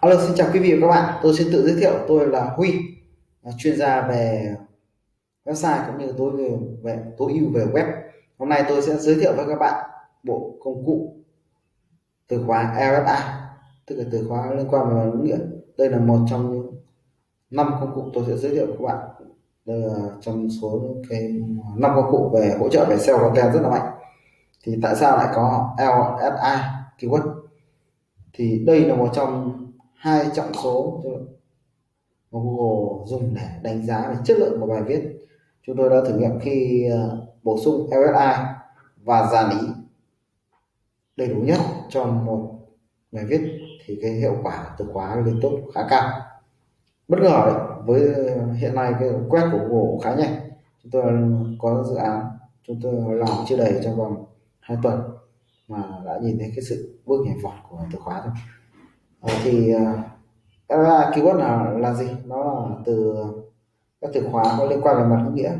Alo xin chào quý vị và các bạn. Tôi xin tự giới thiệu tôi là Huy chuyên gia về website cũng như tối về, về tối ưu về web. Hôm nay tôi sẽ giới thiệu với các bạn bộ công cụ từ khóa RSI tức là từ khóa liên quan về ngữ nghĩa đây là một trong những năm công cụ tôi sẽ giới thiệu với các bạn. Đây là trong số cái năm công cụ về hỗ trợ về SEO content rất là mạnh. Thì tại sao lại có LSI keyword? Thì đây là một trong hai trọng số. Mà Google dùng để đánh giá về chất lượng của bài viết. Chúng tôi đã thử nghiệm khi ờ, bổ sung LSI và dàn ý đầy đủ nhất cho một bài viết thì cái hiệu quả từ khóa liên tục khá cao. Bất ngờ đấy với ờ, hiện nay cái quét của Google khá nhanh. Chúng tôi có dự án, chúng tôi làm chưa đầy trong vòng 2 tuần mà đã nhìn thấy cái sự bước nhảy vọt của từ khóa thôi. Ờ, thì ờ, uh, keyword là là gì? Nó là từ các từ khóa có liên quan về mặt nghĩa.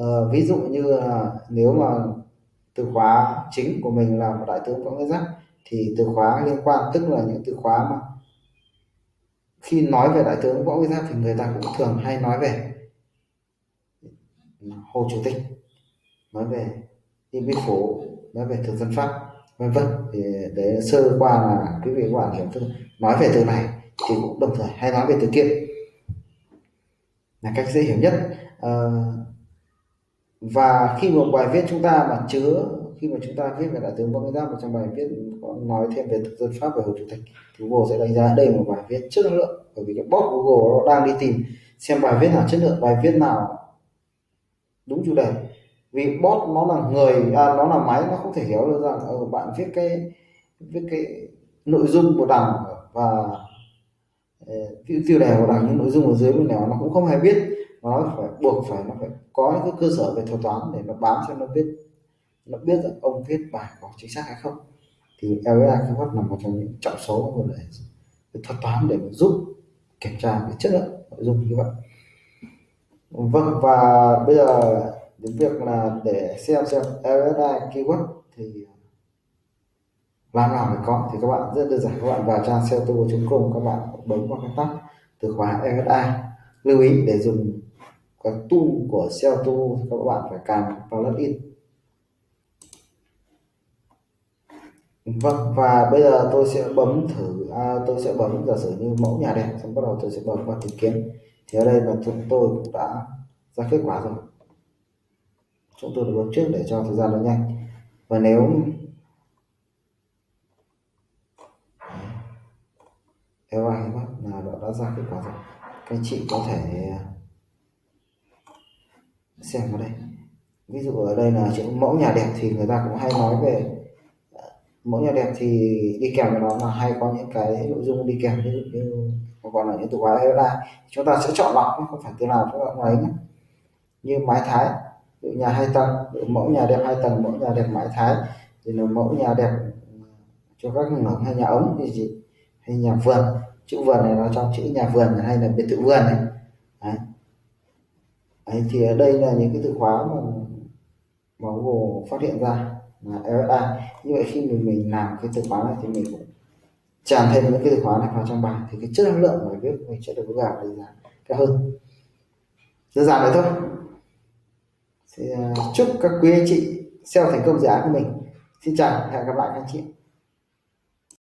Uh, ví dụ như uh, nếu mà từ khóa chính của mình là một đại tướng võ nguyên giáp thì từ khóa liên quan tức là những từ khóa mà khi nói về đại tướng võ nguyên giáp thì người ta cũng thường hay nói về hồ chủ tịch nói về điện biên phủ nói về thực dân pháp vân vân. Thì để sơ qua là quý vị các bạn hiểu thức nói về từ này thì cũng đồng thời hay nói về từ kia. Là cách dễ hiểu nhất. À, và khi một bài viết chúng ta mà chứa khi mà chúng ta viết về đại tướng võ nguyên giáp trong bài viết có nói thêm về thực dân pháp và hồ chủ tịch thì google sẽ đánh giá đây là một bài viết chất lượng bởi vì cái bot google nó đang đi tìm xem bài viết nào chất lượng bài viết nào đúng chủ đề vì bot nó là người à, nó là máy nó không thể hiểu được rằng ừ, bạn viết cái viết cái nội dung của đảng và ờ, tiêu tiêu đề của đảng những nội dung ở dưới bên nào nó cũng không hề biết. Mà nó phải buộc phải nó phải có những cái cơ sở về thuật toán để nó bám cho nó biết nó biết rằng ông viết bài có chính xác hay không. Thì LSA keyword là một trong những trọng số để thuật toán để giúp kiểm tra về chất lượng nội dung như vậy. Vâng và bây giờ đến việc là để xem xem LSI keyword thì ờ, làm nào để có. Thì các bạn rất đơn giản các bạn vào trang com các bạn bấm vào cái tab từ khóa LSI lưu ý để dùng các tool của SEO tool các bạn phải cài plugin vâng và bây giờ tôi sẽ bấm thử à, tôi sẽ bấm giả sử như mẫu nhà đẹp xong bắt đầu tôi sẽ bấm vào tìm kiếm. Thì ở đây là chúng tôi cũng đã ra kết quả rồi chúng tôi được bấm trước để cho thời gian nó nhanh. Và nếu nếu ai mắt là nó đã ra kết quả rồi, các anh chị có thể xem vào đây. Ví dụ ở đây là chữ mẫu nhà đẹp thì người ta cũng hay nói về, mẫu nhà đẹp thì đi kèm với nó là hay có những cái nội dung đi kèm, ví dụ như còn là những từ khóa HLA chúng ta sẽ chọn lọc, không phải từ nào chúng ta cũng lấy nhé. Như mái thái nhà hai tầng mẫu nhà đẹp hai tầng mẫu nhà đẹp mái thái. Thì là mẫu nhà đẹp cho các ngõ hay nhà ống thì gì? Hay nhà vườn. Chữ vườn này nó trong chữ nhà vườn hay là biệt thự vườn này. Đấy. Đấy, thì ở đây là những cái từ khóa mà mà Google phát hiện ra là RSA như vậy khi mình mình làm cái từ khóa này thì mình cũng tràn thêm những cái từ khóa này vào trong bài. Thì cái chất lượng bài viết mình sẽ được vào đánh giá cao hơn. Đơn giản vậy thôi thì, ờ, chúc các quý anh chị SEO thành công dự án của mình. Xin chào hẹn gặp lại các anh chị.